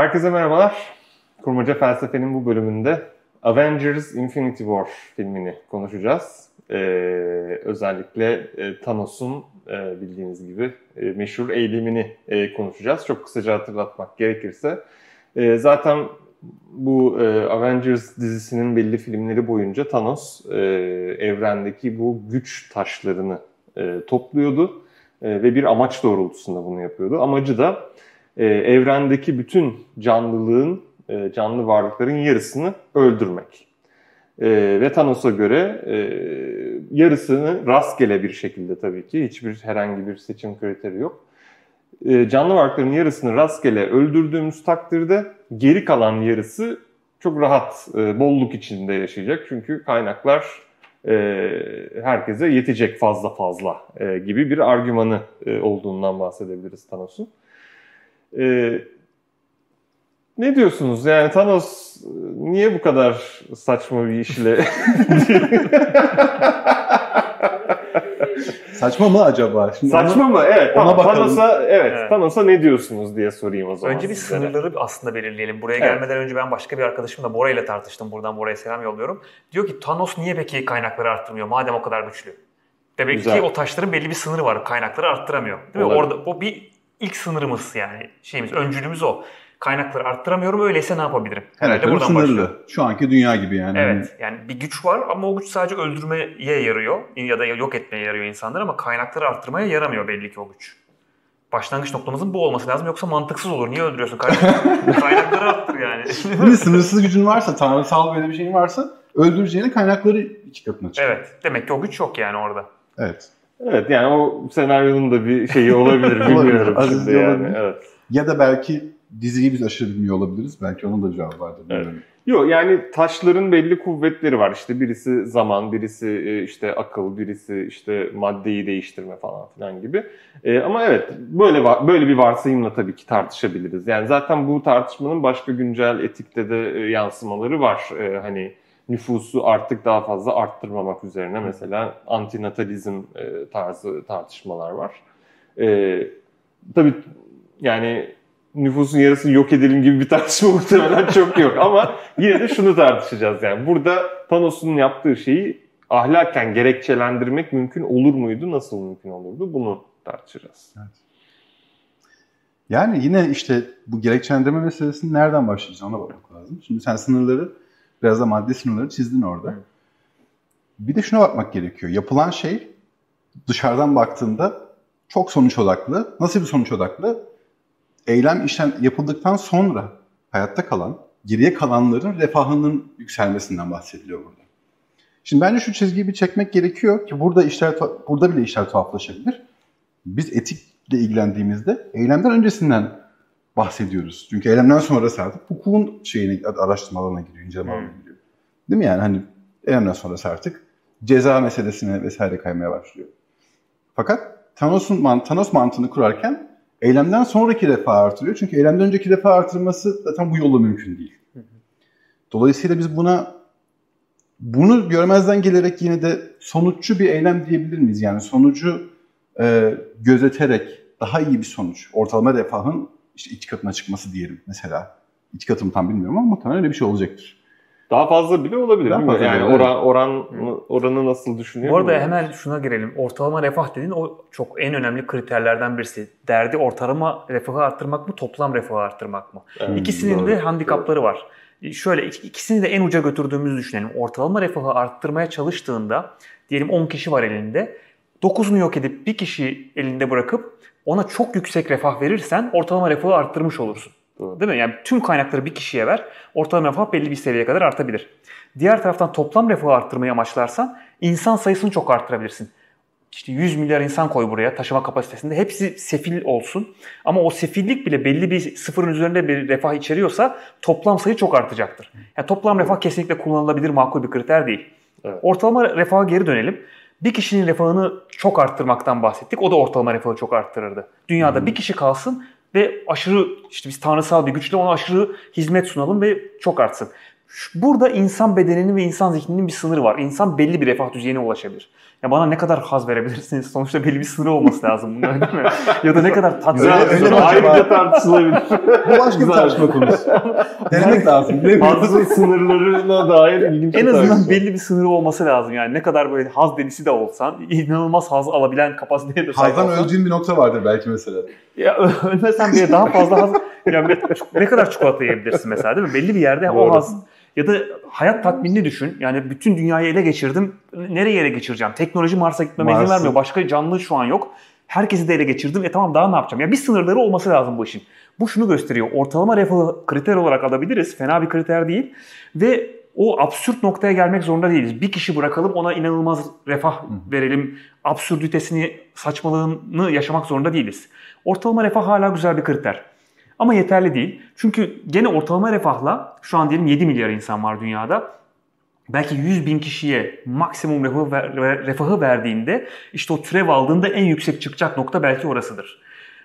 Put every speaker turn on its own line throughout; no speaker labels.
Herkese merhabalar. Kurmaca Felsefe'nin bu bölümünde Avengers Infinity War filmini konuşacağız. Ee, özellikle e, Thanos'un e, bildiğiniz gibi e, meşhur eylemini e, konuşacağız. Çok kısaca hatırlatmak gerekirse. E, zaten bu e, Avengers dizisinin belli filmleri boyunca Thanos e, evrendeki bu güç taşlarını e, topluyordu e, ve bir amaç doğrultusunda bunu yapıyordu. Amacı da e, evrendeki bütün canlılığın, e, canlı varlıkların yarısını öldürmek. E, ve Thanos'a göre e, yarısını rastgele bir şekilde tabii ki hiçbir herhangi bir seçim kriteri yok. E, canlı varlıkların yarısını rastgele öldürdüğümüz takdirde geri kalan yarısı çok rahat, e, bolluk içinde yaşayacak. Çünkü kaynaklar e, herkese yetecek fazla fazla e, gibi bir argümanı e, olduğundan bahsedebiliriz Thanos'un. E, ne diyorsunuz? Yani Thanos niye bu kadar saçma bir işle...
Saçma mı acaba?
Şimdi Saçma ona, mı? Evet. Ona tamam. Thanos'a evet, evet. Thanos'a ne diyorsunuz diye sorayım o zaman.
Önce bir sizlere. sınırları aslında belirleyelim. Buraya evet. gelmeden önce ben başka bir arkadaşımla Bora ile tartıştım. Buradan Bora'ya selam yolluyorum. Diyor ki Thanos niye peki kaynakları arttırmıyor madem o kadar güçlü? Demek Güzel. ki o taşların belli bir sınırı var. Kaynakları arttıramıyor. Değil mi? Orada o bir ilk sınırımız yani şeyimiz, öncülümüz o kaynakları arttıramıyorum. Öyleyse ne yapabilirim?
Her türlü sınırlı. Başlıyor. Şu anki dünya gibi yani.
Evet. Yani bir güç var ama o güç sadece öldürmeye yarıyor ya da yok etmeye yarıyor insanlar ama kaynakları arttırmaya yaramıyor belli ki o güç. Başlangıç noktamızın bu olması lazım yoksa mantıksız olur. Niye öldürüyorsun kaynakları? kaynakları arttır yani.
Değil Sınırsız gücün varsa, tanrısal böyle bir şeyin varsa öldüreceğine kaynakları iki katına çıkıyor.
Evet. Demek ki o güç yok yani orada.
Evet.
Evet yani o senaryonun da bir şeyi olabilir bilmiyorum. Aziz yani. Olabilir. Evet.
Ya da belki diziyi biz aşırı bilmiyor olabiliriz. Belki onun da cevabı vardır. Evet.
Yok yani taşların belli kuvvetleri var. İşte birisi zaman, birisi e, işte akıl, birisi işte maddeyi değiştirme falan filan gibi. Ee, ama evet böyle böyle bir varsayımla tabii ki tartışabiliriz. Yani zaten bu tartışmanın başka güncel etikte de e, yansımaları var. Ee, hani nüfusu artık daha fazla arttırmamak üzerine mesela antinatalizm e, tarzı tartışmalar var. Ee, tabii yani nüfusun yarısı yok edelim gibi bir tartışma muhtemelen çok yok. Ama yine de şunu tartışacağız yani. Burada Thanos'un yaptığı şeyi ahlaken gerekçelendirmek mümkün olur muydu? Nasıl mümkün olurdu? Bunu tartışacağız. Evet.
Yani yine işte bu gerekçelendirme meselesini nereden başlayacağız ona bakmak lazım. Şimdi sen sınırları, biraz da maddi sınırları çizdin orada. Evet. Bir de şuna bakmak gerekiyor. Yapılan şey dışarıdan baktığında çok sonuç odaklı. Nasıl bir sonuç odaklı? eylem işlem yapıldıktan sonra hayatta kalan, geriye kalanların refahının yükselmesinden bahsediliyor burada. Şimdi bence şu çizgiyi bir çekmek gerekiyor ki burada işler burada bile işler tuhaflaşabilir. Biz etikle ilgilendiğimizde eylemden öncesinden bahsediyoruz. Çünkü eylemden sonrası artık hukukun şeyini araştırmalarına giriyor, inceleme alanına giriyor. Değil mi yani hani eylemden sonrası artık ceza meselesine vesaire kaymaya başlıyor. Fakat Thanos'un Thanos mantığını kurarken eylemden sonraki refah artırıyor. Çünkü eylemden önceki refah artırması zaten bu yolla mümkün değil. Dolayısıyla biz buna bunu görmezden gelerek yine de sonuççu bir eylem diyebilir miyiz? Yani sonucu e, gözeterek daha iyi bir sonuç. Ortalama refahın işte iki katına çıkması diyelim mesela. İki katım tam bilmiyorum ama muhtemelen öyle bir şey olacaktır.
Daha fazla bile olabilir. Daha fazla yani oran, oran oranı nasıl düşünüyor?
Bu arada hemen şuna girelim. Ortalama refah dediğin o çok en önemli kriterlerden birisi. Derdi ortalama refahı arttırmak mı, toplam refahı arttırmak mı? Evet, İkisinin doğru, de handikapları doğru. var. Şöyle ikisini de en uca götürdüğümüzü düşünelim. Ortalama refahı arttırmaya çalıştığında diyelim 10 kişi var elinde. 9'unu yok edip bir kişi elinde bırakıp ona çok yüksek refah verirsen ortalama refahı arttırmış olursun. Değil mi? Yani tüm kaynakları bir kişiye ver. Ortalama refah belli bir seviyeye kadar artabilir. Diğer taraftan toplam refahı arttırmayı amaçlarsan insan sayısını çok arttırabilirsin. İşte 100 milyar insan koy buraya taşıma kapasitesinde. Hepsi sefil olsun. Ama o sefillik bile belli bir sıfırın üzerinde bir refah içeriyorsa toplam sayı çok artacaktır. Yani toplam refah kesinlikle kullanılabilir makul bir kriter değil. Evet. Ortalama refaha geri dönelim. Bir kişinin refahını çok arttırmaktan bahsettik. O da ortalama refahı çok arttırırdı. Dünyada hmm. bir kişi kalsın ve aşırı işte biz tanrısal bir güçle ona aşırı hizmet sunalım ve çok artsın. Burada insan bedeninin ve insan zihninin bir sınırı var. İnsan belli bir refah düzeyine ulaşabilir. Ya bana ne kadar haz verebilirsiniz? Sonuçta belli bir sınırı olması lazım bunun değil mi? ya da ne kadar tatmin
Güzel,
öyle
ayrıca tartışılabilir.
Bu başka bir tartışma konusu. Denemek lazım.
Hazın sınırlarına dair ilginç
En azından
tartışma.
belli bir sınırı olması lazım yani. Ne kadar böyle haz delisi de olsan, inanılmaz haz alabilen kapasiteye de sahip
Hazdan
olsan.
öldüğün bir nokta vardır belki mesela.
Ya ölmesen bile daha fazla haz... Ya ne kadar çikolata yiyebilirsin mesela değil mi? Belli bir yerde
Doğru.
o haz ya da hayat tatminini düşün. Yani bütün dünyayı ele geçirdim. Nereye ele geçireceğim? Teknoloji Mars'a gitmeme izin
Mars'ı-
vermiyor. Başka canlı şu an yok. Herkesi de ele geçirdim. E tamam daha ne yapacağım? Ya bir sınırları olması lazım bu işin. Bu şunu gösteriyor. Ortalama refahı kriter olarak alabiliriz. Fena bir kriter değil. Ve o absürt noktaya gelmek zorunda değiliz. Bir kişi bırakalım ona inanılmaz refah verelim. Absürditesini, saçmalığını yaşamak zorunda değiliz. Ortalama refah hala güzel bir kriter. Ama yeterli değil. Çünkü gene ortalama refahla şu an diyelim 7 milyar insan var dünyada. Belki 100 bin kişiye maksimum refahı, ver- refahı verdiğinde işte o türev aldığında en yüksek çıkacak nokta belki orasıdır.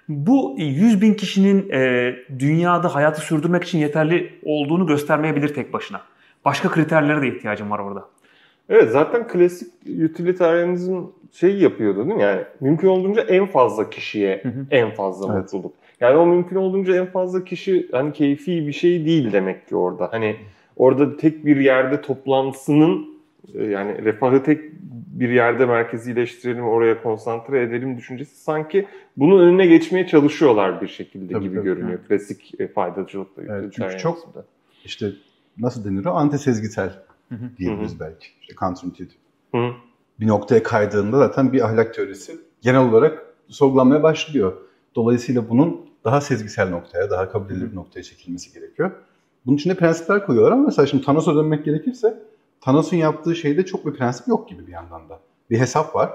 Bu 100 bin kişinin e, dünyada hayatı sürdürmek için yeterli olduğunu göstermeyebilir tek başına. Başka kriterlere de ihtiyacım var orada.
Evet zaten klasik utilitarianizm şey yapıyordu değil mi? Yani mümkün olduğunca en fazla kişiye
Hı hı.
en fazla
Evet.
mutluluk. Yani o mümkün olduğunca en fazla kişi hani keyfi bir şey değil demek ki orada. Hani orada tek bir yerde toplantısının e, yani refahı tek bir yerde merkezileştirelim, oraya konsantre edelim düşüncesi sanki bunun önüne geçmeye çalışıyorlar bir şekilde
Tabii,
gibi
tabii.
görünüyor. Klasik e, faydacılıkla
Evet, çünkü çok- İşte nasıl denir o? Anti sezgisel
Hı hı.
diyebiliriz belki. İşte counterintuitive.
Hı.
Bir noktaya kaydığında zaten bir ahlak teorisi genel olarak sorgulanmaya başlıyor. Dolayısıyla bunun daha sezgisel noktaya, daha kabul edilir bir noktaya çekilmesi gerekiyor. Bunun için de prensipler koyuyorlar ama mesela şimdi Thanos'a dönmek gerekirse Thanos'un yaptığı şeyde çok bir prensip yok gibi bir yandan da. Bir hesap var.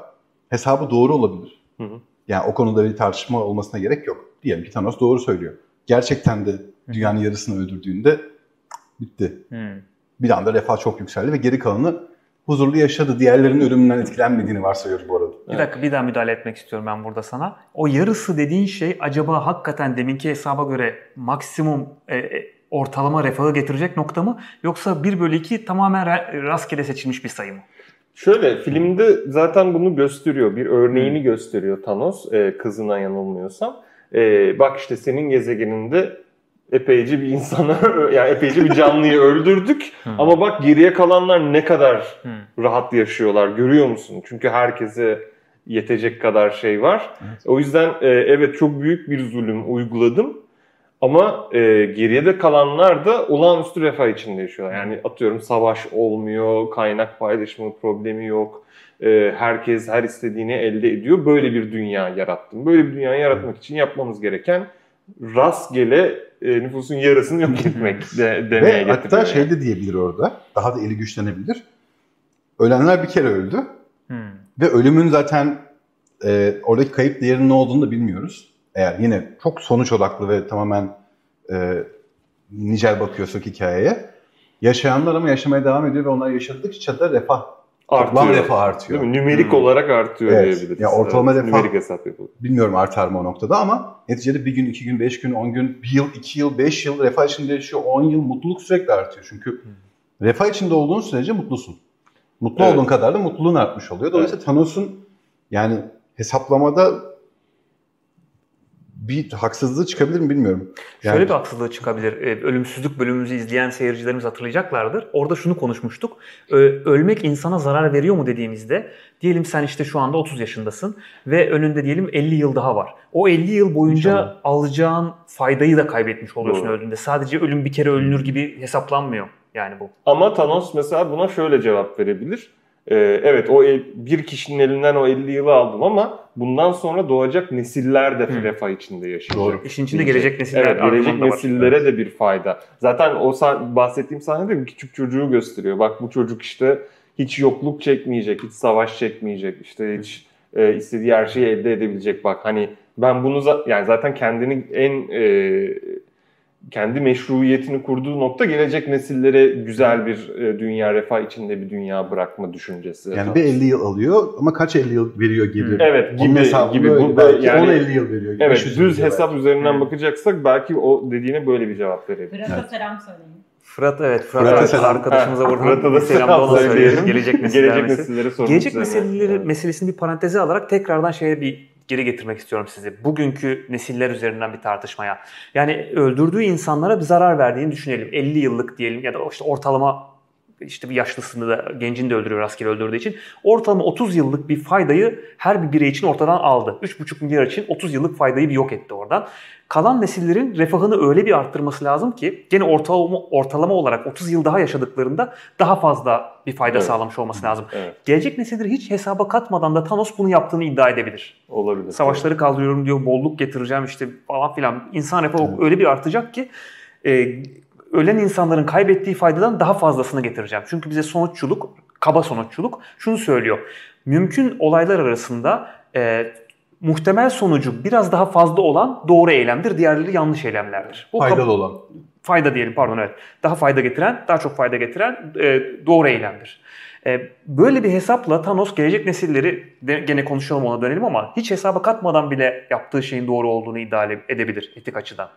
Hesabı doğru olabilir.
Hı hı.
Yani o konuda bir tartışma olmasına gerek yok. Diyelim ki Thanos doğru söylüyor. Gerçekten de dünyanın yarısını öldürdüğünde bitti.
Hmm.
Bir anda refah çok yükseldi ve geri kalanı huzurlu yaşadı. Diğerlerinin ölümünden etkilenmediğini varsayıyoruz bu arada.
Bir dakika bir daha müdahale etmek istiyorum ben burada sana. O yarısı dediğin şey acaba hakikaten deminki hesaba göre maksimum e, e, ortalama refahı getirecek nokta mı? Yoksa 1 bölü 2 tamamen ra- rastgele seçilmiş bir sayı mı?
Şöyle filmde zaten bunu gösteriyor. Bir örneğini gösteriyor Thanos e, kızına yanılmıyorsam. E, bak işte senin gezegeninde epeyce bir insanı yani epeyce bir canlıyı öldürdük. Ama bak geriye kalanlar ne kadar
Hmm.
rahat yaşıyorlar görüyor musun? Çünkü herkese yetecek kadar şey var.
Evet.
O yüzden e, evet çok büyük bir zulüm uyguladım. Ama e, geriye de kalanlar da olağanüstü refah içinde yaşıyorlar. Yani atıyorum savaş olmuyor, kaynak paylaşımı problemi yok. E, herkes her istediğini elde ediyor. Böyle bir dünya yarattım. Böyle bir dünya yaratmak için yapmamız gereken rastgele e, nüfusun yarısını yok etmek de, demeye
Ve hatta
getiriyor.
şey de diyebilir orada. Daha da eli güçlenebilir. Ölenler bir kere öldü.
Hmm.
Ve ölümün zaten e, oradaki kayıp değerinin ne olduğunu da bilmiyoruz. Eğer yine çok sonuç odaklı ve tamamen e, nicel bakıyorsak hikayeye. Yaşayanlar ama yaşamaya devam ediyor ve onlar yaşadıkça da refah, toplam
Artıyor.
refah artıyor.
Değil mi? Nümerik
Hmm.
olarak artıyor
Evet.
diyebiliriz.
Ya ortalama
Evet,
refah-
Nümerik hesap yapılıyor.
Bilmiyorum artar mı o noktada ama neticede bir gün, iki gün, beş gün, on gün, bir yıl, iki yıl, beş yıl refah içinde yaşıyor. On yıl mutluluk sürekli artıyor. Çünkü refah içinde olduğun sürece mutlusun. Mutlu
Evet.
olduğun kadar da mutluluğun artmış oluyor. Dolayısıyla Thanos'un yani hesaplamada bir haksızlığı çıkabilir mi bilmiyorum. Yani,
Şöyle bir haksızlığı çıkabilir. Ee, Ölümsüzlük bölümümüzü izleyen seyircilerimiz hatırlayacaklardır. Orada şunu konuşmuştuk. Ee, Ölmek insana zarar veriyor mu dediğimizde diyelim sen işte şu anda 30 yaşındasın ve önünde diyelim 50 yıl daha var. O 50 yıl boyunca
İnşallah.
alacağın faydayı da kaybetmiş oluyorsun
Doğru.
öldüğünde. Sadece ölüm bir kere ölünür gibi hesaplanmıyor yani bu.
Ama Thanos mesela buna şöyle cevap verebilir. Ee, evet o el- bir kişinin elinden o 50 yılı aldım ama bundan sonra doğacak nesiller de
Hı.
refah içinde yaşayacak.
Doğru.
İşin içinde
Diyecek.
gelecek nesiller
Evet, gelecek
da var.
nesillere de bir fayda. Zaten o sah- bahsettiğim sahnede küçük çocuğu gösteriyor. Bak bu çocuk işte hiç yokluk çekmeyecek, hiç savaş çekmeyecek, işte hiç e, istediği her şeyi elde edebilecek. Bak hani ben bunu za- yani zaten kendini en e, kendi meşruiyetini kurduğu nokta gelecek nesillere güzel bir e, dünya, refah içinde bir dünya bırakma düşüncesi.
yani bir 50 yıl alıyor ama kaç 50 yıl veriyor geri?
Evet
Onun
gibi
hesabı
gibi
böyle.
bu da
belki
yani
10-50 yıl veriyor.
evet
500 yıl
düz hesap
belki.
üzerinden
Hı.
bakacaksak belki o dediğine böyle bir cevap verebilir.
Bırak'a
Evet.
selam söyleyin.
Fırat evet Fırat,
Fırat'a
evet, arkadaşımıza buradan
Fırat'a da
bir selam da ona söyleyelim. Gelecek
nesillere sormak
Gelecek meseleleri
Evet.
meselesini bir paranteze alarak tekrardan şeye bir geri getirmek istiyorum sizi. Bugünkü nesiller üzerinden bir tartışmaya. Yani öldürdüğü insanlara bir zarar verdiğini düşünelim. 50 yıllık diyelim ya da işte ortalama işte bir yaşlısını da gencini de öldürüyor rastgele öldürdüğü için. Ortalama 30 yıllık bir faydayı her bir birey için ortadan aldı. 3,5 milyar için 30 yıllık faydayı bir yok etti oradan. Kalan nesillerin refahını öyle bir arttırması lazım ki gene ortalama, ortalama olarak 30 yıl daha yaşadıklarında daha fazla bir fayda
Evet.
sağlamış olması lazım.
Evet,
Gelecek nesilleri hiç hesaba katmadan da Thanos bunu yaptığını iddia edebilir.
olabilir.
Savaşları kaldırıyorum diyor, bolluk getireceğim işte falan filan. İnsan refahı öyle bir artacak ki e, ölen insanların kaybettiği faydadan daha fazlasını getireceğim. Çünkü bize sonuççuluk, kaba sonuççuluk şunu söylüyor. Mümkün olaylar arasında e, muhtemel sonucu biraz daha fazla olan doğru eylemdir, diğerleri yanlış eylemlerdir. Bu
Faydalı olan.
fayda diyelim pardon evet. Daha fayda getiren, daha çok fayda getiren e, doğru eylemdir. E, böyle bir hesapla Thanos gelecek nesilleri de, gene konuşalım ona dönelim ama hiç hesaba katmadan bile yaptığı şeyin doğru olduğunu iddia edebilir etik açıdan.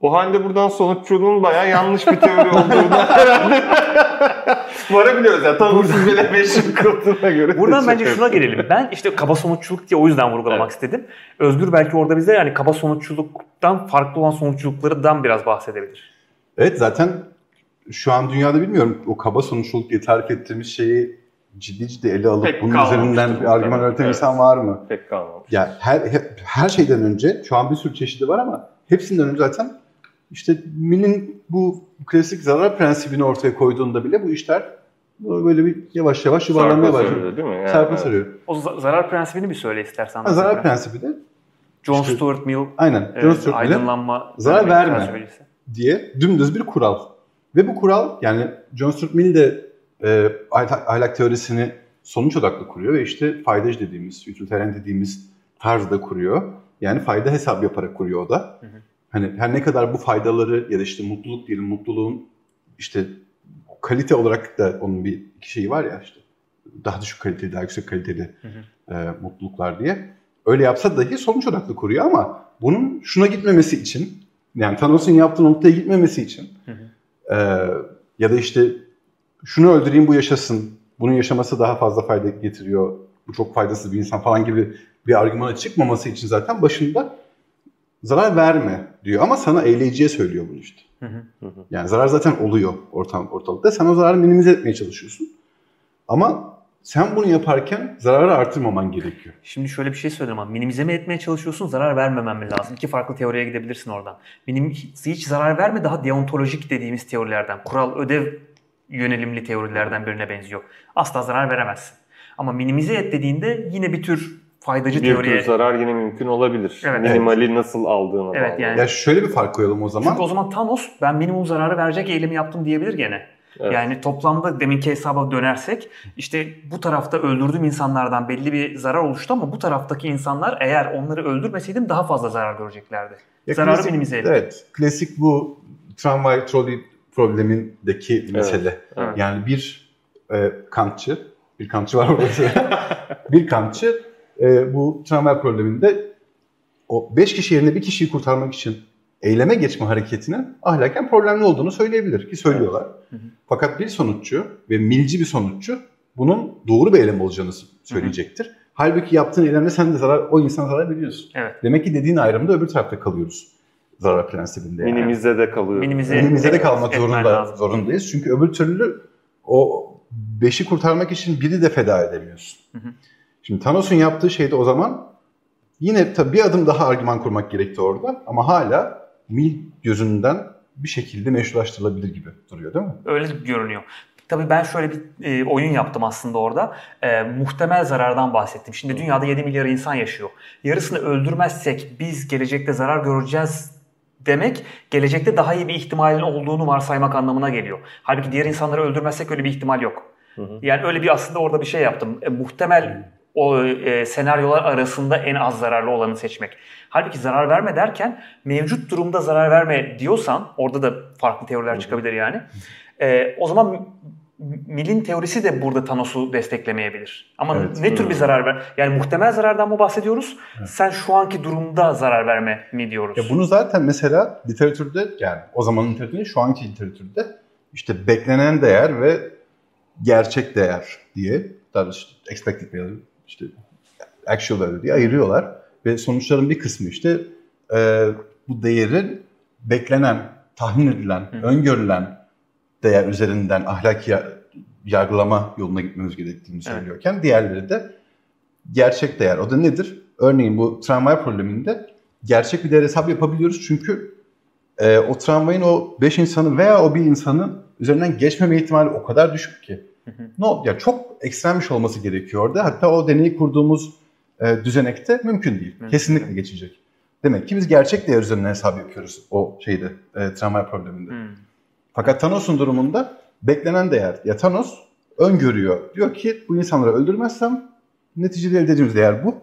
O halde buradan sonuççuluğun bayağı yanlış bir teori olduğunu herhalde varabiliyoruz. Yani tanımsız bile meşhur kıldığına göre.
Buradan bence şuna gelelim. Ben işte kaba sonuççuluk diye o yüzden vurgulamak
Evet.
istedim. Özgür belki orada bize yani kaba sonuççuluktan farklı olan sonuççuluklardan biraz bahsedebilir.
Evet zaten şu an dünyada bilmiyorum o kaba sonuçluluk diye tarif ettiğimiz şeyi ciddi ciddi ele alıp
Pek
bunun üzerinden bir argüman üreten
Evet.
insan var mı?
Pek kalmamış.
Yani her, he- her şeyden önce şu an bir sürü çeşidi var ama hepsinden önce zaten işte Mill'in bu klasik zarar prensibini ortaya koyduğunda bile bu işler böyle bir yavaş yavaş yuvarlanmaya
Sarpa
başlıyor.
sarıyor, değil mi? Yani,
Sarpa
evet.
sarıyor.
O za- zarar prensibini bir söyle istersen.
Ha, zarar prensibi de
John
İşte-
Stuart Mill
aynen.
e,
John Stuart
aydınlanma
zarar verme. diye dümdüz bir kural. Ve bu kural yani John Stuart Mill de e, ahlak, ahlak teorisini sonuç odaklı kuruyor ve işte faydacı dediğimiz, utilitarian dediğimiz tarzda kuruyor. Yani fayda hesabı yaparak kuruyor o da.
Hı hı.
Hani her ne kadar bu faydaları ya da işte mutluluk diyelim mutluluğun işte kalite olarak da onun bir iki şeyi var ya işte daha düşük kaliteli, daha yüksek kaliteli
Hı
e, mutluluklar diye. Öyle yapsa dahi sonuç odaklı kuruyor ama bunun şuna gitmemesi için yani Thanos'un yaptığı noktaya gitmemesi için
Hı hı.
e, ya da işte şunu öldüreyim bu yaşasın, bunun yaşaması daha fazla fayda getiriyor, bu çok faydasız bir insan falan gibi bir argümana çıkmaması için zaten başında zarar verme diyor ama sana eğleyiciye söylüyor bunu işte.
Hı hı.
Yani zarar zaten oluyor ortam, ortalıkta. Sen o zararı minimize etmeye çalışıyorsun. Ama sen bunu yaparken zararı artırmaman gerekiyor.
Şimdi şöyle bir şey söyleyeyim ama minimize mi etmeye çalışıyorsun, zarar vermemen mi lazım? İki farklı teoriye gidebilirsin oradan. Minim, hiç zarar verme daha deontolojik dediğimiz teorilerden, kural ödev yönelimli teorilerden birine benziyor. Asla zarar veremezsin. Ama minimize et dediğinde yine bir tür faydacı
Bir
teoriye.
tür zarar yine mümkün olabilir.
Evet.
Minimali nasıl aldığına
Evet,
bağlı.
yani-
Ya şöyle bir fark koyalım o zaman.
Çünkü o zaman Thanos ben minimum zararı verecek eylemi yaptım diyebilir gene.
Evet.
Yani toplamda deminki hesaba dönersek işte bu tarafta öldürdüğüm insanlardan belli bir zarar oluştu ama bu taraftaki insanlar eğer onları öldürmeseydim daha fazla zarar göreceklerdi.
Ya
Zararı
klasik-
minimize ettim.
Evet. Klasik bu tramvay trolley problemindeki mesele.
Evet.
Yani bir e, kantçı, bir kantçı var orada. bir kantçı e, bu tramvay probleminde o beş kişi yerine bir kişiyi kurtarmak için eyleme geçme hareketinin ahlaken problemli olduğunu söyleyebilir ki söylüyorlar.
Hı hı.
Fakat bir sonuççu ve milci bir sonuççu bunun doğru bir eylem olacağını söyleyecektir. Halbuki yaptığın eylemde sen de zarar, o insana zarar veriyorsun.
Evet.
Demek ki dediğin ayrımda öbür tarafta kalıyoruz. Zarar prensibinde. yani.
Minimize de kalıyor.
Minimize-
Minimize de
Evet,
kalmak zorunda, zorundayız. Çünkü öbür türlü o beşi kurtarmak için biri de feda edemiyorsun.
Hı hı.
Şimdi Thanos'un yaptığı şey de o zaman yine tabii bir adım daha argüman kurmak gerekti orada ama hala Mil gözünden bir şekilde meşrulaştırılabilir gibi duruyor değil mi?
Öyle görünüyor. Tabii ben şöyle bir e, oyun yaptım aslında orada. E, muhtemel zarardan bahsettim. Şimdi dünyada 7 milyar insan yaşıyor. Yarısını öldürmezsek biz gelecekte zarar göreceğiz demek gelecekte daha iyi bir ihtimalin olduğunu varsaymak anlamına geliyor. Halbuki diğer insanları öldürmezsek öyle bir ihtimal yok.
Hı hı.
Yani öyle bir aslında orada bir şey yaptım. E, muhtemel o e, senaryolar arasında en az zararlı olanı seçmek. Halbuki zarar verme derken mevcut durumda zarar verme diyorsan orada da farklı teoriler çıkabilir yani. E, o zaman Mill'in teorisi de burada Thanos'u desteklemeyebilir. Ama
Evet.
ne tür bir zarar ver? Yani muhtemel zarardan mı bahsediyoruz?
Evet.
Sen şu anki durumda zarar verme mi diyoruz?
Ya bunu zaten mesela literatürde yani o zamanın literatüründe şu anki literatürde işte beklenen değer ve gerçek değer diye tabii işte expected value işte actual value diye ayırıyorlar ve sonuçların bir kısmı işte e, bu değerin beklenen, tahmin edilen, Hı. öngörülen değer üzerinden ahlaki yargılama yoluna gitmemiz gerektiğini söylüyorken evet. diğerleri de gerçek değer. O da nedir? Örneğin bu tramvay probleminde gerçek bir değer hesabı yapabiliyoruz çünkü e, o tramvayın o 5 insanı veya o bir insanın üzerinden geçmeme ihtimali o kadar düşük ki. No, ya çok ekstremmiş olması gerekiyor orada. Hatta o deneyi kurduğumuz e, düzenekte mümkün değil. Mümkün. Kesinlikle geçecek. Demek ki biz gerçek değer üzerinden hesap yapıyoruz o şeyde e, tramvay probleminde. Hmm. Fakat Thanos'un durumunda beklenen değer. Ya Thanos öngörüyor. Diyor ki bu insanları öldürmezsem neticede elde edeceğimiz değer bu.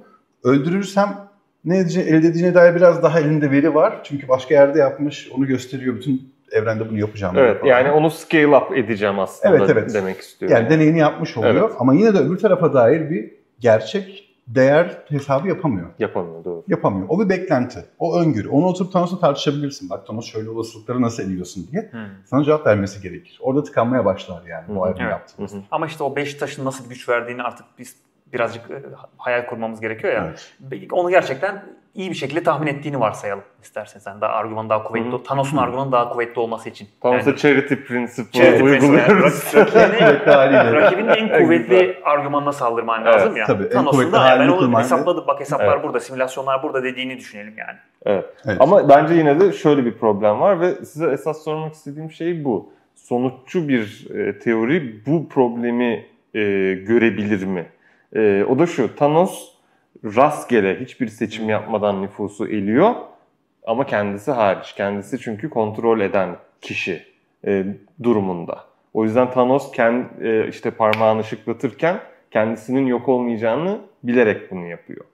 Öldürürsem ne elde edeceğine dair biraz daha elinde veri var. Çünkü başka yerde yapmış, onu gösteriyor. Bütün evrende bunu yapacağım.
Evet falan. yani onu scale up edeceğim aslında evet, evet. demek istiyorum.
Yani deneyini yapmış oluyor evet. ama yine de öbür tarafa dair bir gerçek değer hesabı yapamıyor.
Yapamıyor doğru.
Yapamıyor. O bir beklenti. O öngörü. Onu oturup Thanos'la tartışabilirsin. Bak Thanos şöyle olasılıkları nasıl eliyorsun diye. Hmm. Sana cevap vermesi gerekir. Orada tıkanmaya başlar yani hmm. bu ayrımı evet. yaptığımızda.
Ama işte o beş taşın nasıl güç verdiğini artık biz birazcık e, hayal kurmamız gerekiyor ya. Evet. Onu gerçekten iyi bir şekilde tahmin ettiğini varsayalım istersen sen daha argüman daha kuvvetli. Hı-hı. Thanos'un argümanı daha kuvvetli olması için.
Thanos'a yani, charity principle uyguluyoruz.
Yani, rakibinin en kuvvetli argümanına saldırman evet, lazım ya. Tabii, Thanos'un da yani ben onu hesapladım bak hesaplar evet. burada, simülasyonlar burada dediğini düşünelim yani.
Evet. evet. Ama bence yine de şöyle bir problem var ve size esas sormak istediğim şey bu. Sonuççu bir e, teori bu problemi e, görebilir mi? E, o da şu, Thanos rastgele hiçbir seçim yapmadan nüfusu eliyor ama kendisi hariç. Kendisi çünkü kontrol eden kişi e, durumunda. O yüzden Thanos kend, e, işte parmağını şıklatırken kendisinin yok olmayacağını bilerek bunu yapıyor.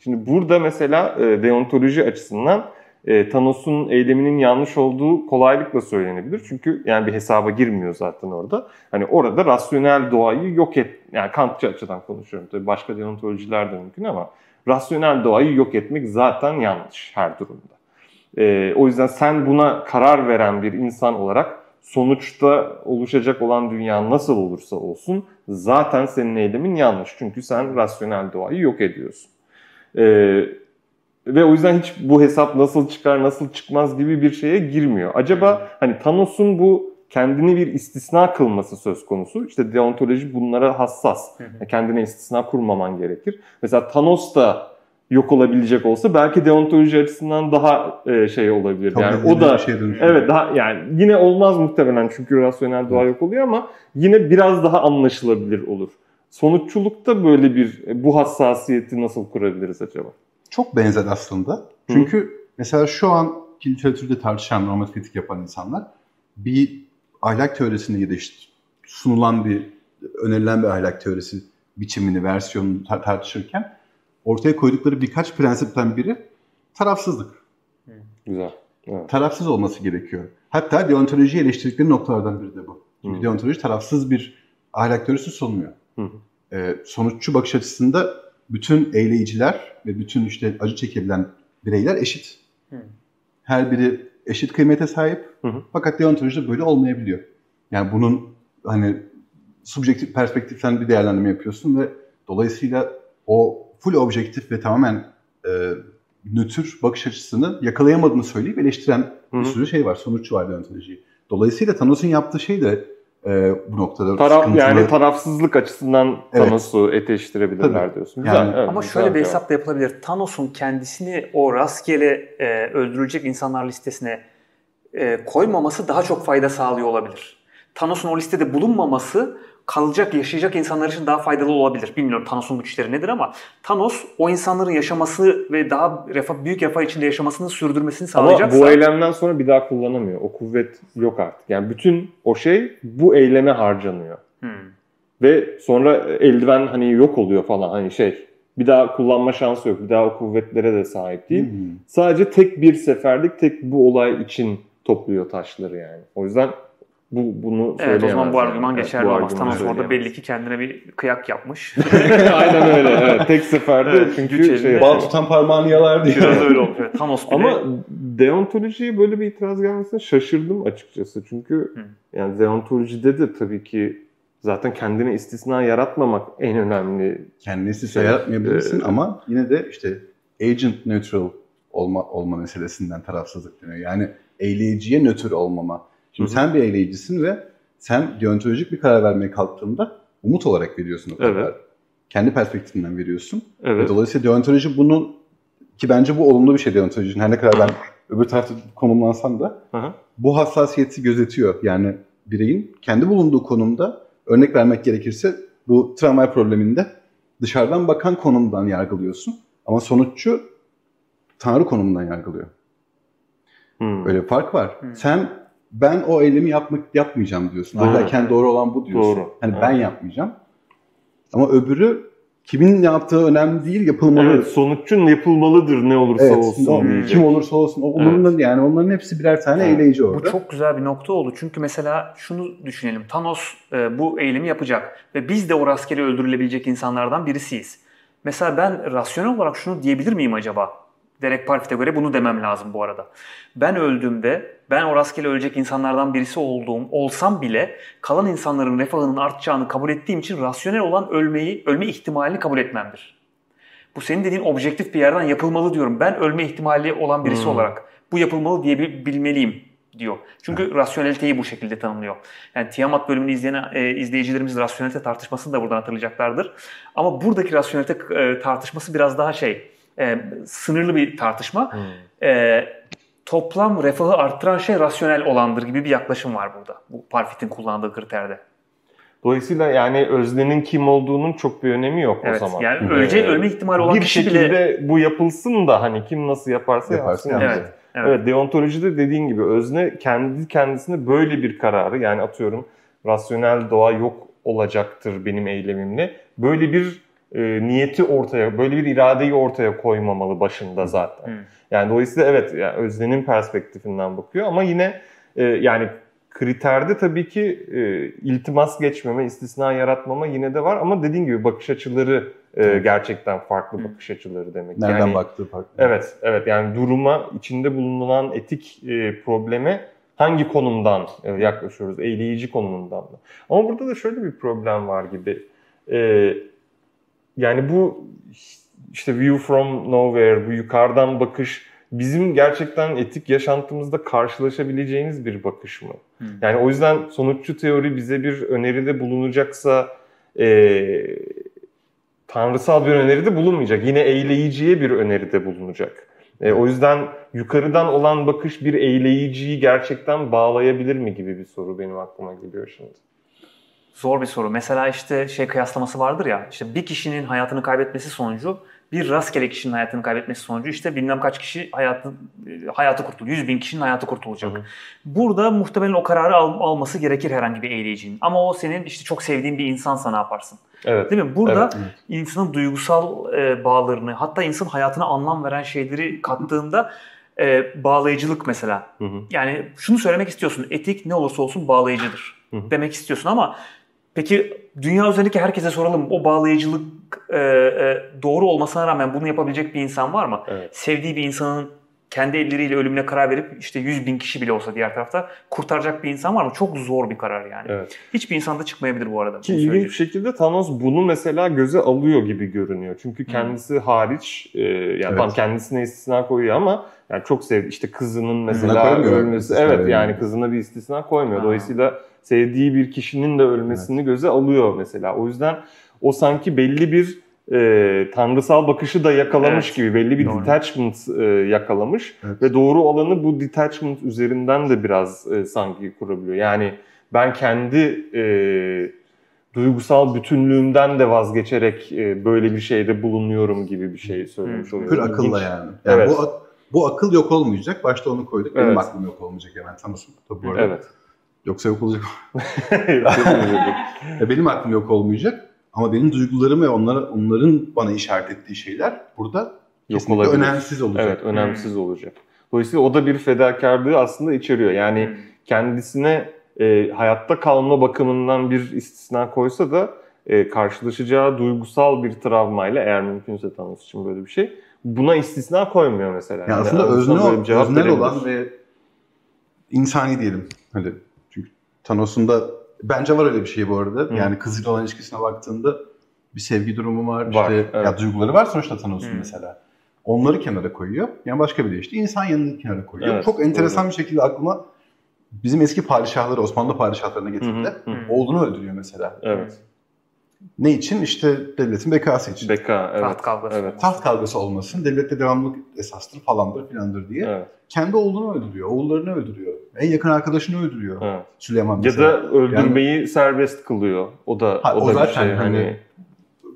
Şimdi burada mesela e, deontoloji açısından e, Thanos'un eyleminin yanlış olduğu kolaylıkla söylenebilir. Çünkü yani bir hesaba girmiyor zaten orada. Hani orada rasyonel doğayı yok et, yani Kantçı açıdan konuşuyorum tabii başka deontolojiler de mümkün ama rasyonel doğayı yok etmek zaten yanlış her durumda. E, o yüzden sen buna karar veren bir insan olarak sonuçta oluşacak olan dünya nasıl olursa olsun zaten senin eylemin yanlış. Çünkü sen rasyonel doğayı yok ediyorsun. Ee, ve o yüzden hiç bu hesap nasıl çıkar, nasıl çıkmaz gibi bir şeye girmiyor. Acaba hani Thanos'un bu kendini bir istisna kılması söz konusu. İşte deontoloji bunlara hassas. Hı Kendine istisna kurmaman gerekir. Mesela Thanos da yok olabilecek olsa belki deontoloji açısından daha e, şey olabilir. Tabii yani o da şey evet daha yani yine olmaz muhtemelen çünkü rasyonel doğa yok oluyor ama yine biraz daha anlaşılabilir olur. Sonuççulukta böyle bir bu hassasiyeti nasıl kurabiliriz acaba?
Çok benzer aslında. Çünkü Hı. mesela şu an literatürde tartışan, normatif kritik yapan insanlar bir ahlak teorisini ya da işte sunulan bir, önerilen bir ahlak teorisi biçimini, versiyonunu tar- tartışırken ortaya koydukları birkaç prensipten biri tarafsızlık.
Güzel.
Evet. Tarafsız olması gerekiyor. Hatta deontoloji eleştirdikleri noktalardan biri de bu. Çünkü Hı. deontoloji tarafsız bir ahlak teorisi sunmuyor. Hı. Ee, sonuççu bakış açısında bütün eyleyiciler ve bütün işte acı çekebilen bireyler eşit. Hı. Her biri eşit kıymete sahip. Hı hı. Fakat deontolojide böyle olmayabiliyor. Yani bunun hani subjektif perspektiften bir değerlendirme yapıyorsun ve dolayısıyla o full objektif ve tamamen e, nötr bakış açısını yakalayamadığını söyleyip eleştiren Hı-hı. bir sürü şey var. Sonuç var deontolojiyi. Dolayısıyla Thanos'un yaptığı şey de e, bu noktada
Taraf, sıkıntılı. Yani tarafsızlık açısından Thanos'u evet. eteştirebilirler Tabii. diyorsun. Güzel. Yani,
evet, Ama güzel şöyle bir hesap da yapılabilir. Thanos'un kendisini o rastgele e, öldürülecek insanlar listesine e, koymaması daha çok fayda sağlıyor olabilir. Thanos'un o listede bulunmaması kalacak, yaşayacak insanlar için daha faydalı olabilir. Bilmiyorum Thanos'un güçleri nedir ama Thanos o insanların yaşaması ve daha refah, büyük refah içinde yaşamasını sürdürmesini sağlayacaksa...
Ama bu eylemden sonra bir daha kullanamıyor. O kuvvet yok artık. Yani bütün o şey bu eyleme harcanıyor. Hmm. Ve sonra eldiven hani yok oluyor falan hani şey bir daha kullanma şansı yok. Bir daha o kuvvetlere de sahip değil. Hmm. Sadece tek bir seferlik tek bu olay için topluyor taşları yani. O yüzden bu bunu
Evet o zaman bu argüman yani. geçerli evet, olmaz. Thanos orada belli ki kendine bir kıyak yapmış.
Aynen öyle. Evet. Tek seferde evet, çünkü şey
bal tutan parmağını yalar diye.
Biraz öyle olmuş. Evet, Thanos bile...
Ama deontolojiye böyle bir itiraz gelmesine şaşırdım açıkçası. Çünkü
Hı.
yani deontolojide de tabii ki zaten kendine istisna yaratmamak en önemli.
Kendini istisna
Şey,
yaratmayabilirsin
e,
ama yine de işte agent neutral olma, olma meselesinden tarafsızlık deniyor. Yani eyleyiciye nötr olmama. Şimdi
Hı hı.
sen bir eyleyicisin ve sen deontolojik bir karar vermeye kalktığında umut olarak veriyorsun o kararı.
Evet.
Kendi perspektifinden veriyorsun. Ve
Evet.
dolayısıyla deontoloji bunun ki bence bu olumlu bir şey deontolojinin. Her ne kadar ben öbür tarafta konumlansam da
Aha.
bu hassasiyeti gözetiyor. Yani bireyin kendi bulunduğu konumda örnek vermek gerekirse bu tramvay probleminde dışarıdan bakan konumdan yargılıyorsun. Ama sonuççu tanrı konumundan yargılıyor.
Hmm.
Öyle bir fark var.
Hmm.
Sen ben o eylemi yapmak yapmayacağım diyorsun.
Doğru.
Ahlaken doğru olan bu diyorsun.
Doğru.
Hani
Evet.
ben yapmayacağım. Ama öbürü kimin yaptığı önemli değil, yapılmalı.
Evet, sonuççun yapılmalıdır ne olursa
Evet,
olsun.
o-
diyecek.
kim olursa olsun. O umurunda yani onların hepsi birer tane
Evet.
eyleyici
Bu
orada.
çok güzel bir nokta oldu. Çünkü mesela şunu düşünelim. Thanos e, bu eylemi yapacak ve biz de o rastgele öldürülebilecek insanlardan birisiyiz. Mesela ben rasyonel olarak şunu diyebilir miyim acaba? Derek Parfit'e göre bunu demem lazım bu arada. Ben öldüğümde ben o rastgele ölecek insanlardan birisi olduğum olsam bile kalan insanların refahının artacağını kabul ettiğim için rasyonel olan ölmeyi, ölme ihtimalini kabul etmemdir. Bu senin dediğin objektif bir yerden yapılmalı diyorum. Ben ölme ihtimali olan birisi
Hmm.
olarak bu yapılmalı diyebilmeliyim diyor. Çünkü rasyoneliteyi bu şekilde tanımlıyor. Yani Tiamat bölümünü izleyen e, izleyicilerimiz rasyonelite tartışmasını da buradan hatırlayacaklardır. Ama buradaki rasyonelite e, tartışması biraz daha şey, e, sınırlı bir tartışma.
Hmm.
E, toplam refahı arttıran şey rasyonel olandır gibi bir yaklaşım var burada. Bu Parfit'in kullandığı kriterde.
Dolayısıyla yani öznenin kim olduğunun çok bir önemi yok
Evet.
o zaman.
Yani
Ee,
ölece ölme ihtimali olan
bir
kişi
şekilde
bile
bu yapılsın da hani kim nasıl yaparsa yapsın.
yapsın.
yani.
Evet.
Evet. deontolojide dediğin gibi özne kendi kendisine böyle bir kararı yani atıyorum rasyonel doğa yok olacaktır benim eylemimle. Böyle bir e, niyeti ortaya, böyle bir iradeyi ortaya koymamalı başında zaten.
Hı.
Yani dolayısıyla evet yani öznenin perspektifinden bakıyor ama yine e, yani kriterde tabii ki e, iltimas geçmeme, istisna yaratmama yine de var ama dediğin gibi bakış açıları e, gerçekten farklı
Hı.
bakış açıları demek.
Nereden
yani,
baktığı farklı.
Evet, evet. Yani duruma, içinde bulunan etik e, probleme hangi konumdan e, yaklaşıyoruz? Eyleyici konumundan mı? Ama burada da şöyle bir problem var gibi. E, yani bu işte view from nowhere, bu yukarıdan bakış bizim gerçekten etik yaşantımızda karşılaşabileceğimiz bir bakış mı?
Hı.
Yani o yüzden sonuççu teori bize bir öneride bulunacaksa e, tanrısal bir öneride bulunmayacak. Yine eyleyiciye bir öneride bulunacak. E, o yüzden yukarıdan olan bakış bir eyleyiciyi gerçekten bağlayabilir mi gibi bir soru benim aklıma geliyor şimdi.
Zor bir soru. Mesela işte şey kıyaslaması vardır ya. işte bir kişinin hayatını kaybetmesi sonucu bir rastgele kişinin hayatını kaybetmesi sonucu işte bilmem kaç kişi hayatı hayatı kurtulur. 100 bin kişinin hayatı kurtulacak.
Hı hı.
Burada muhtemelen o kararı al- alması gerekir herhangi bir eyleyicinin. Ama o senin işte çok sevdiğin bir insansa ne yaparsın?
Evet.
Değil mi? Burada
Evet.
insanın duygusal e, bağlarını hatta insan hayatına anlam veren şeyleri kattığında e, bağlayıcılık mesela.
Hı hı.
Yani şunu söylemek istiyorsun. Etik ne olursa olsun bağlayıcıdır.
Hı hı.
Demek istiyorsun ama peki dünya üzerindeki herkese soralım. O bağlayıcılık e, e, doğru olmasına rağmen bunu yapabilecek bir insan var mı?
Evet.
Sevdiği bir insanın kendi elleriyle ölümüne karar verip işte 100 bin kişi bile olsa diğer tarafta kurtaracak bir insan var mı? Çok zor bir karar yani.
Evet.
Hiçbir insanda çıkmayabilir bu arada.
Ki ilginç bir şekilde Thanos bunu mesela göze alıyor gibi görünüyor. Çünkü kendisi hariç e, yani
Evet.
tam kendisine istisna koyuyor ama yani çok sevdi. İşte kızının mesela ölmesi. Evet
yani.
yani kızına bir istisna koymuyor.
Ha.
Dolayısıyla sevdiği bir kişinin de ölmesini göze alıyor mesela. O yüzden o sanki belli bir e, tanrısal bakışı da yakalamış
Evet.
gibi belli bir
Doğru.
detachment e, yakalamış
Evet.
ve doğru olanı bu detachment üzerinden de biraz e, sanki kurabiliyor. Yani ben kendi e, duygusal bütünlüğümden de vazgeçerek e, böyle bir şeyde bulunuyorum gibi bir şey söylemiş oluyor.
Pür akılla yani. yani
Evet.
bu, bu akıl yok olmayacak. Başta onu koyduk. Benim
Evet.
aklım yok olmayacak hemen Thanos'un tabii bu arada.
Evet.
Yoksa yok olacak. Ya benim aklım yok olmayacak. Ama benim duygularım ve onlara, onların bana işaret ettiği şeyler burada
Yok
kesinlikle
olabilir.
önemsiz olacak.
Evet, önemsiz olacak. Dolayısıyla o da bir fedakarlığı aslında içeriyor. Yani
Hmm.
kendisine e, hayatta kalma bakımından bir istisna koysa da e, karşılaşacağı duygusal bir travmayla eğer mümkünse Thanos için böyle bir şey buna istisna koymuyor mesela.
Yani aslında
Yani
özne, öznel olan ve insani diyelim. Hani çünkü Thanos'un da bence var öyle bir şey bu arada.
Hı.
Yani kızıyla olan ilişkisine baktığında bir sevgi durumu var.
Var,
işte
evet.
ya duyguları var sonuçta Thanos'un
Hı.
mesela. Onları kenara koyuyor. Yani başka bir de işte insan yanını kenara koyuyor.
Evet,
Çok enteresan
doğru.
bir şekilde aklıma bizim eski padişahları Osmanlı padişahlarına
Hı
getirdi.
hı, hı.
Oğlunu öldürüyor mesela.
Evet.
Ne için? İşte devletin bekası için.
Beka, evet.
Taht kavgası.
Evet.
Taht kavgası olmasın, devlette devamlılık esastır falandır filandır diye.
Evet.
Kendi oğlunu öldürüyor, oğullarını öldürüyor. En yakın arkadaşını öldürüyor
evet.
Süleyman
Ya
mesela.
da öldürmeyi serbest kılıyor. O da
Ha,
o,
o
da bir
zaten
şey
hani
hani evet,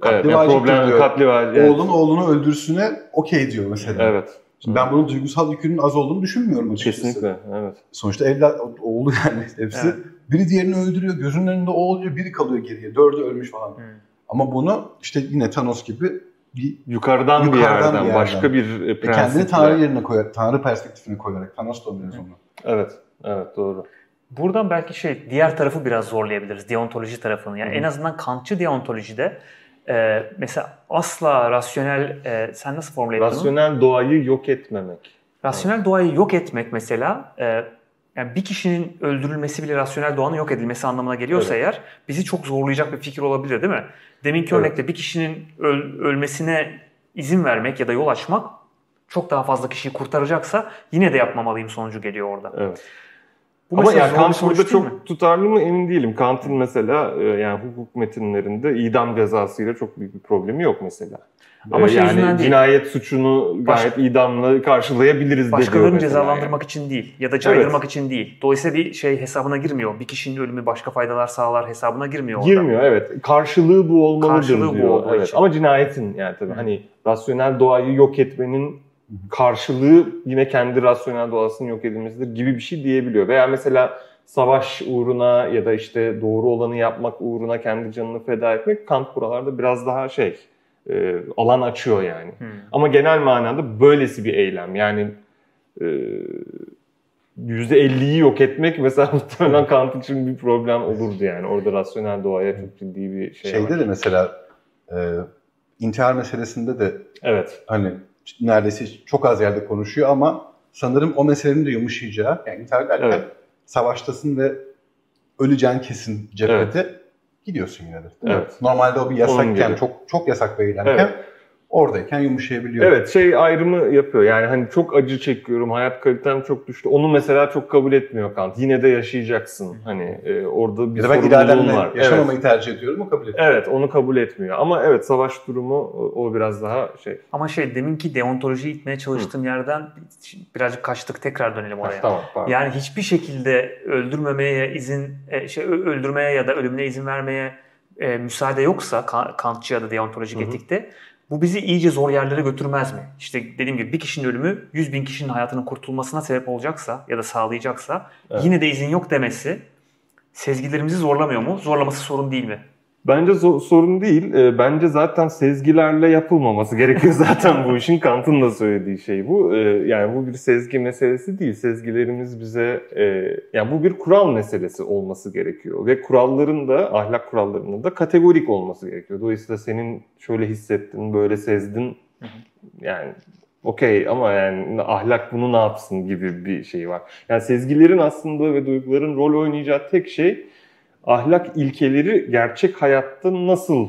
katli
yani
vacip
problem
diyor.
katli vacip. Evet.
Oğlun oğlunu öldürsüne okey diyor mesela.
Evet.
Şimdi ben bunun duygusal yükünün az olduğunu düşünmüyorum açıkçası.
Kesinlikle. Evet.
Sonuçta evlat, oğlu yani hepsi.
Evet.
Biri diğerini öldürüyor, gözünün önünde o oluyor, biri kalıyor geriye. Dördü ölmüş falan.
Hı.
Ama bunu işte yine Thanos gibi bir
Yukarıdan, bir,
Yukarıdan
yerden,
bir yerden.
başka bir e,
e, kendini. Tanrı yerine koyarak, Tanrı perspektifine koyarak Thanos da biraz onu.
Evet. Evet doğru.
Buradan belki şey diğer tarafı biraz zorlayabiliriz. Deontoloji tarafını. Yani
hı.
en azından Kantçı deontolojide e, mesela asla rasyonel e, sen nasıl formüle ettin?
Rasyonel doğayı yok etmemek.
Rasyonel doğayı yok etmek mesela e, yani bir kişinin öldürülmesi bile rasyonel doğanın yok edilmesi anlamına geliyorsa eğer bizi çok zorlayacak bir fikir olabilir değil mi? Deminki
Evet.
örnekte bir kişinin öl- ölmesine izin vermek ya da yol açmak çok daha fazla kişiyi kurtaracaksa yine de yapmamalıyım sonucu geliyor orada.
Evet.
Bu
Ama yani Kant burada
değil mi?
çok tutarlı mı emin değilim. Kant'ın mesela e, yani hukuk metinlerinde idam cezasıyla çok büyük bir problemi yok mesela.
Ama
E,
şey
yani
değil.
cinayet suçunu
Baş-
gayet idamla karşılayabiliriz
Başkalarını cezalandırmak için değil ya da caydırmak için değil. Dolayısıyla bir şey hesabına girmiyor. Bir kişinin ölümü başka faydalar sağlar hesabına girmiyor
yani.
orada.
Girmiyor evet. Karşılığı bu olmalıdır
Karşılığı bu
diyor.
olduğu
evet.
için.
Ama cinayetin yani tabii
Hı.
hani rasyonel doğayı yok etmenin karşılığı yine kendi rasyonel doğasının yok edilmesidir gibi bir şey diyebiliyor. Veya mesela savaş uğruna ya da işte doğru olanı yapmak uğruna kendi canını feda etmek Kant buralarda biraz daha şey e, alan açıyor yani.
Hmm.
Ama genel manada böylesi bir eylem. Yani e, %50'yi yok etmek mesela muhtemelen Kant için bir problem olurdu yani. Orada rasyonel doğaya çok ciddi bir şey
Şeyde
var.
de mesela e, intihar meselesinde de
Evet.
hani neredeyse çok az yerde konuşuyor ama sanırım o meselenin de yumuşayacağı. Yani intihar
Evet.
savaştasın ve öleceğin kesin cephede gidiyorsun yine de.
Evet.
Normalde o bir yasakken, çok çok yasak bir eylemken
Evet.
Oradayken yumuşayabiliyor.
Evet şey ayrımı yapıyor. Yani hani çok acı çekiyorum, hayat kalitem çok düştü. Onu mesela çok kabul etmiyor Kant. Yine de yaşayacaksın. Hani e, orada bir
Ya da ben
sorumluluğun var. Evet.
yaşamamayı tercih ediyorum o kabul ediyor.
Evet onu kabul etmiyor. Ama evet savaş durumu o, o biraz daha şey.
Ama şey deminki deontolojiyi itmeye çalıştığım yerden birazcık kaçtık tekrar dönelim oraya.
tamam pardon.
Yani hiçbir şekilde öldürmemeye izin, e, şey öldürmeye ya da ölümüne izin vermeye e, müsaade yoksa Ka- Kantçı ya da deontolojik
Hı hı.
etikte bu bizi iyice zor yerlere götürmez mi? İşte dediğim gibi bir kişinin ölümü 100 bin kişinin hayatının kurtulmasına sebep olacaksa ya da sağlayacaksa
Evet.
yine de izin yok demesi sezgilerimizi zorlamıyor mu? Zorlaması sorun değil mi?
Bence zo- sorun değil. E, bence zaten sezgilerle yapılmaması gerekiyor zaten bu işin. Kant'ın da söylediği şey bu. E, yani bu bir sezgi meselesi değil. Sezgilerimiz bize e, yani bu bir kural meselesi olması gerekiyor ve kuralların da ahlak kurallarının da kategorik olması gerekiyor. Dolayısıyla senin şöyle hissettin, böyle sezdin yani okey ama yani ahlak bunu ne yapsın gibi bir şey var. Yani sezgilerin aslında ve duyguların rol oynayacağı tek şey ahlak ilkeleri gerçek hayatta nasıl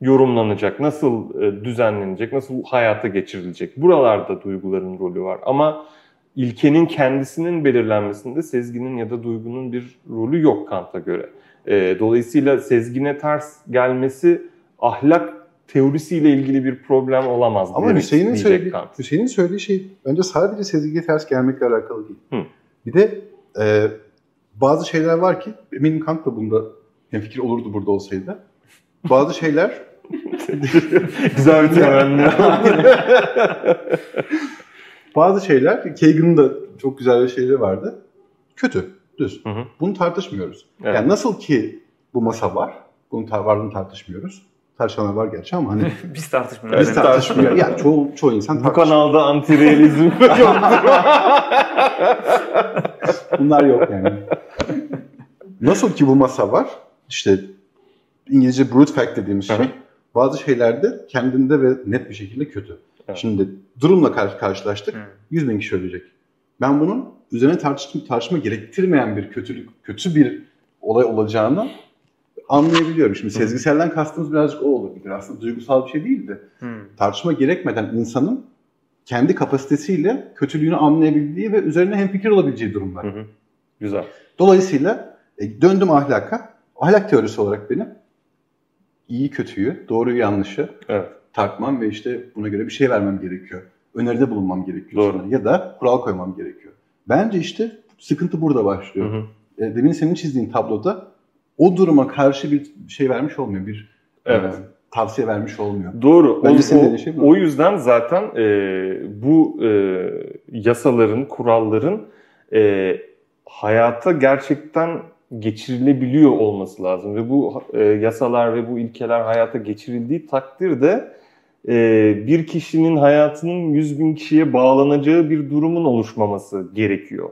yorumlanacak, nasıl e, düzenlenecek, nasıl hayata geçirilecek. Buralarda duyguların rolü var. Ama ilkenin kendisinin belirlenmesinde sezginin ya da duygunun bir rolü yok Kant'a göre. E, Dolayısıyla sezgine ters gelmesi ahlak teorisiyle ilgili bir problem olamaz
Ama Hüseyin'in söylediği,
Kant.
Hüseyin'in söylediği şey bence sadece sezgiye ters gelmekle alakalı değil.
Hı.
Bir de e, bazı şeyler var ki eminim Kant da bunda fikir olurdu burada olsaydı. Bazı şeyler
Güzel bir temenni.
bazı şeyler Kagan'ın da çok güzel bir şeyleri vardı. Kötü, düz.
Hı hı.
Bunu tartışmıyoruz.
Evet.
Yani nasıl ki bu masa var, bunun tar- varlığını tartışmıyoruz. Tartışanlar var gerçi ama hani
Biz tartışmıyoruz.
biz tartışmıyoruz. Yani çoğu, çoğu insan
Bu kanalda anti-realizm yoktur.
Bunlar yok yani. Nasıl ki bu masa var, işte İngilizce brute fact dediğimiz
Hı
şey,
hı.
bazı şeylerde kendinde ve net bir şekilde kötü. Evet. Şimdi durumla karşı karşılaştık. Hı. 100 bin kişi ölecek. Ben bunun üzerine tartışma, tartışma gerektirmeyen bir kötülük, kötü bir olay olacağını anlayabiliyorum. Şimdi sezgiselden kastımız birazcık o olabilir. Aslında duygusal bir şey değildi. Hmm. Tartışma gerekmeden insanın kendi kapasitesiyle kötülüğünü anlayabildiği ve üzerine hemfikir olabileceği durumlar. Hı hı.
Güzel.
Dolayısıyla e, döndüm ahlaka. Ahlak teorisi olarak benim iyi kötüyü, doğruyu yanlışı evet. tartmam ve işte buna göre bir şey vermem gerekiyor. Öneride bulunmam gerekiyor. Doğru. Sana. Ya da kural koymam gerekiyor. Bence işte sıkıntı burada başlıyor. Hı hı. E, demin senin çizdiğin tabloda o duruma karşı bir şey vermiş olmuyor. Bir evet. e, tavsiye vermiş olmuyor.
Doğru. Bence o, senin şey o yüzden zaten e, bu e, yasaların, kuralların e, hayata gerçekten geçirilebiliyor olması lazım ve bu e, yasalar ve bu ilkeler hayata geçirildiği takdirde e, bir kişinin hayatının 100 bin kişiye bağlanacağı bir durumun oluşmaması gerekiyor.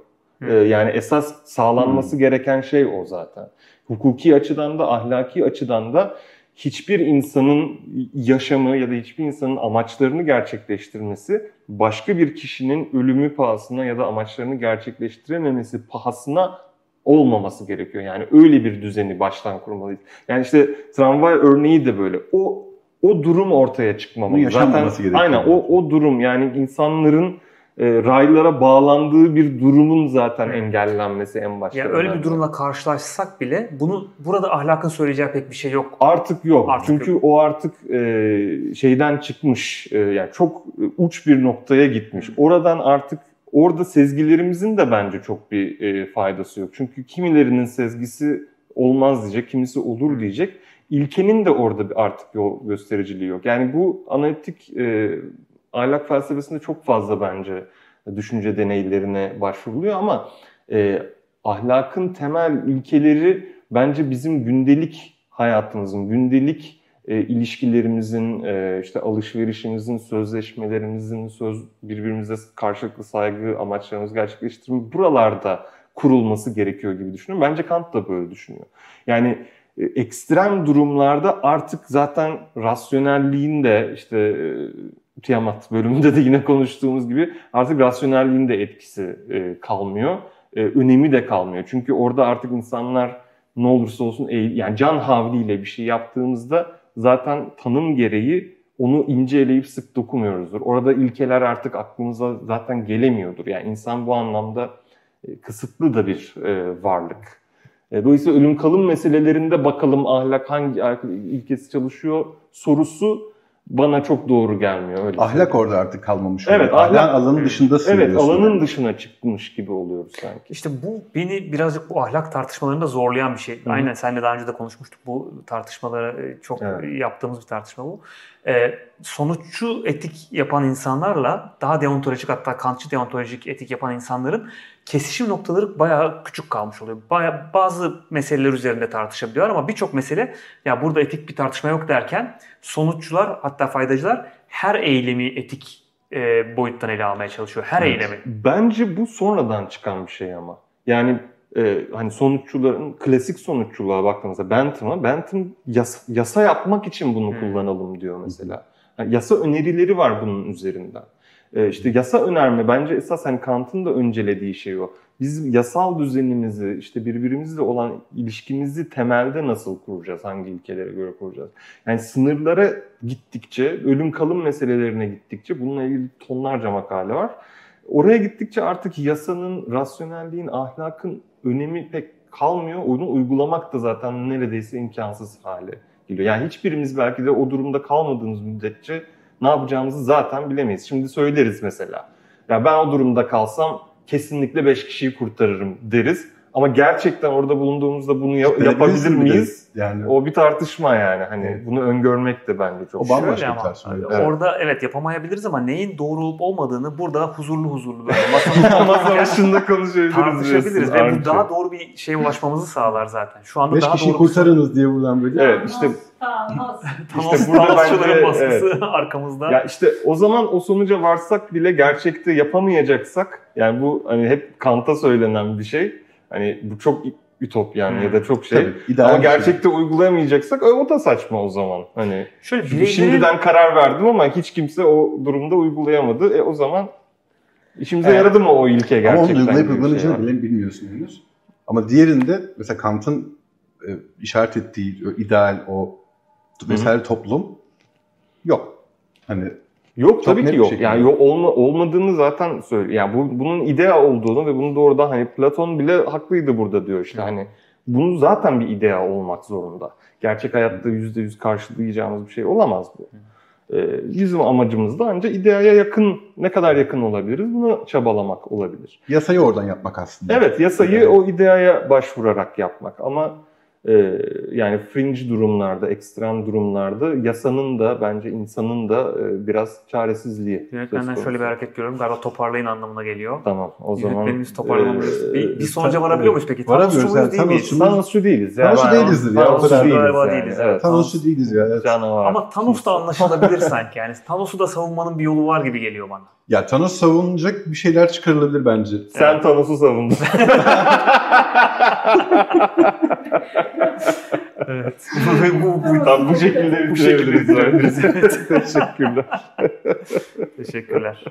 E, yani esas sağlanması gereken şey o zaten. Hukuki açıdan da ahlaki açıdan da hiçbir insanın yaşamı ya da hiçbir insanın amaçlarını gerçekleştirmesi başka bir kişinin ölümü pahasına ya da amaçlarını gerçekleştirememesi pahasına olmaması gerekiyor. Yani öyle bir düzeni baştan kurmalıyız. Yani işte tramvay örneği de böyle. O o durum ortaya çıkmamalı. Zaten gerekiyor. aynen o o durum yani insanların e, raylara bağlandığı bir durumun zaten engellenmesi en başta.
Yani öyle bir durumla karşılaşsak bile bunu burada ahlakın söyleyeceği pek bir şey yok.
Artık yok. Artık Çünkü yok. o artık e, şeyden çıkmış. E, yani çok uç bir noktaya gitmiş. Oradan artık orada sezgilerimizin de bence çok bir e, faydası yok. Çünkü kimilerinin sezgisi olmaz diyecek, kimisi olur diyecek. İlkenin de orada artık yol göstericiliği yok. Yani bu analitik e, ahlak felsefesinde çok fazla bence düşünce deneylerine başvuruluyor ama e, ahlakın temel ilkeleri bence bizim gündelik hayatımızın, gündelik e, ilişkilerimizin, e, işte alışverişimizin, sözleşmelerimizin, söz birbirimize karşılıklı saygı amaçlarımızı gerçekleştirme buralarda kurulması gerekiyor gibi düşünüyorum. Bence Kant da böyle düşünüyor. Yani e, ekstrem durumlarda artık zaten rasyonelliğin de işte e, Tiamat bölümünde de yine konuştuğumuz gibi artık rasyonelliğin de etkisi e, kalmıyor. E, önemi de kalmıyor. Çünkü orada artık insanlar ne olursa olsun yani can havliyle bir şey yaptığımızda zaten tanım gereği onu ince eleyip sık dokumuyoruzdur. Orada ilkeler artık aklımıza zaten gelemiyordur. Yani insan bu anlamda e, kısıtlı da bir e, varlık. E, dolayısıyla ölüm kalım meselelerinde bakalım ahlak hangi ilkesi çalışıyor sorusu bana çok doğru gelmiyor. Öyle
ahlak söyleyeyim. orada artık kalmamış oluyor. Evet, ahlak, alanın dışında
Evet, alanın dışına çıkmış gibi oluyoruz sanki.
İşte bu beni birazcık bu ahlak tartışmalarında zorlayan bir şey. Hı-hı. Aynen senle daha önce de konuşmuştuk. Bu tartışmaları e, çok evet. yaptığımız bir tartışma bu. Ee, sonuççu etik yapan insanlarla daha deontolojik hatta kantçı deontolojik etik yapan insanların kesişim noktaları bayağı küçük kalmış oluyor. Bayağı bazı meseleler üzerinde tartışabiliyor ama birçok mesele ya burada etik bir tartışma yok derken sonuççular hatta faydacılar her eylemi etik e, boyuttan ele almaya çalışıyor. Her evet. eylemi.
Bence bu sonradan çıkan bir şey ama. Yani e, hani sonuççuların klasik sonuççuluğa baktığımızda Bentham'a Bentham yasa, yasa yapmak için bunu hmm. kullanalım diyor mesela. Yani yasa önerileri var bunun üzerinden. E, işte yasa önerme bence esas hani Kant'ın da öncelediği şey o. Biz yasal düzenimizi, işte birbirimizle olan ilişkimizi temelde nasıl kuracağız, hangi ilkelere göre kuracağız? Yani sınırlara gittikçe, ölüm kalım meselelerine gittikçe bununla ilgili tonlarca makale var. Oraya gittikçe artık yasanın, rasyonelliğin, ahlakın önemi pek kalmıyor. Onu uygulamak da zaten neredeyse imkansız hale geliyor. Yani hiçbirimiz belki de o durumda kalmadığımız müddetçe ne yapacağımızı zaten bilemeyiz. Şimdi söyleriz mesela. Ya ben o durumda kalsam kesinlikle 5 kişiyi kurtarırım deriz. Ama gerçekten orada bulunduğumuzda bunu ya- yapabilir miyiz? Yani o bir tartışma yani. Hani evet. bunu öngörmek de bence çok.
O bambaşka bir tartışma. Evet. Orada evet yapamayabiliriz ama neyin doğru olup olmadığını burada huzurlu huzurlu böyle
masa başında konuşabiliriz.
Tartışabiliriz ve bu daha doğru bir şeye ulaşmamızı sağlar zaten. Şu anda
Beş
daha
kişi doğru kurtarınız diye buradan böyle.
Evet işte
Tamam. işte burada bence baskısı evet. arkamızda.
Ya işte o zaman o sonuca varsak bile gerçekte yapamayacaksak yani bu hani hep Kant'a söylenen bir şey Hani bu çok ütopyan
Hmm.
ya da çok şey.
Tabii, ideal
ama
bir şey.
gerçekte uygulayamayacaksak o da saçma o zaman. Hani
Şöyle
Şimdi
bireylerin
şimdiden karar verdim ama hiç kimse o durumda uygulayamadı. E o zaman işimize
Evet.
yaradı mı o ilke
Ama
gerçekten?
onun uygulayıp
gibi bir şey
bile bilmiyorsun henüz. Ama diğerinde mesela Kant'ın e, işaret ettiği o ideal, o vesaire toplum yok. Hani
Yok
Çok
tabii ki yok. Yani yok olma, olmadığını zaten söyle. Yani bu, bunun idea olduğunu ve bunu doğrudan hani Platon bile haklıydı burada diyor işte hani bunu zaten bir idea olmak zorunda. Gerçek hayatta yüzde yüz karşılayacağımız bir şey olamaz bu. Ee, bizim amacımız da ancak ideaya yakın, ne kadar yakın olabiliriz bunu çabalamak olabilir.
yasayı oradan yapmak aslında.
Evet yasayı
Evet.
o ideaya başvurarak yapmak ama yani fringe durumlarda, ekstrem durumlarda yasanın da bence insanın da e, biraz çaresizliği.
Yönetmenden şöyle bir hareket görüyorum. Galiba toparlayın anlamına geliyor.
Tamam o zaman.
Yönetmenimiz toparlamamız.
e,
bir, bir sonuca varabiliyor muyuz peki?
Varamıyoruz yani.
muyuz değil
Thanosçu
değiliz. ya.
Thanosçu
Ben-
değilizdir ya, kadar.
değiliz yani.
değiliz,
Evet.
Thanosçu değiliz ya. Evet.
Canavar.
Ama Thanos da anlaşılabilir sanki yani. Thanos'u da savunmanın bir yolu var gibi geliyor bana.
Ya Thanos savunacak bir şeyler çıkarılabilir bence.
Sen Thanos'u savundun.
Evet. bu, bu,
Tam bu şekilde
Bu şekilde
bitirebiliriz. Teşekkürler.
Teşekkürler.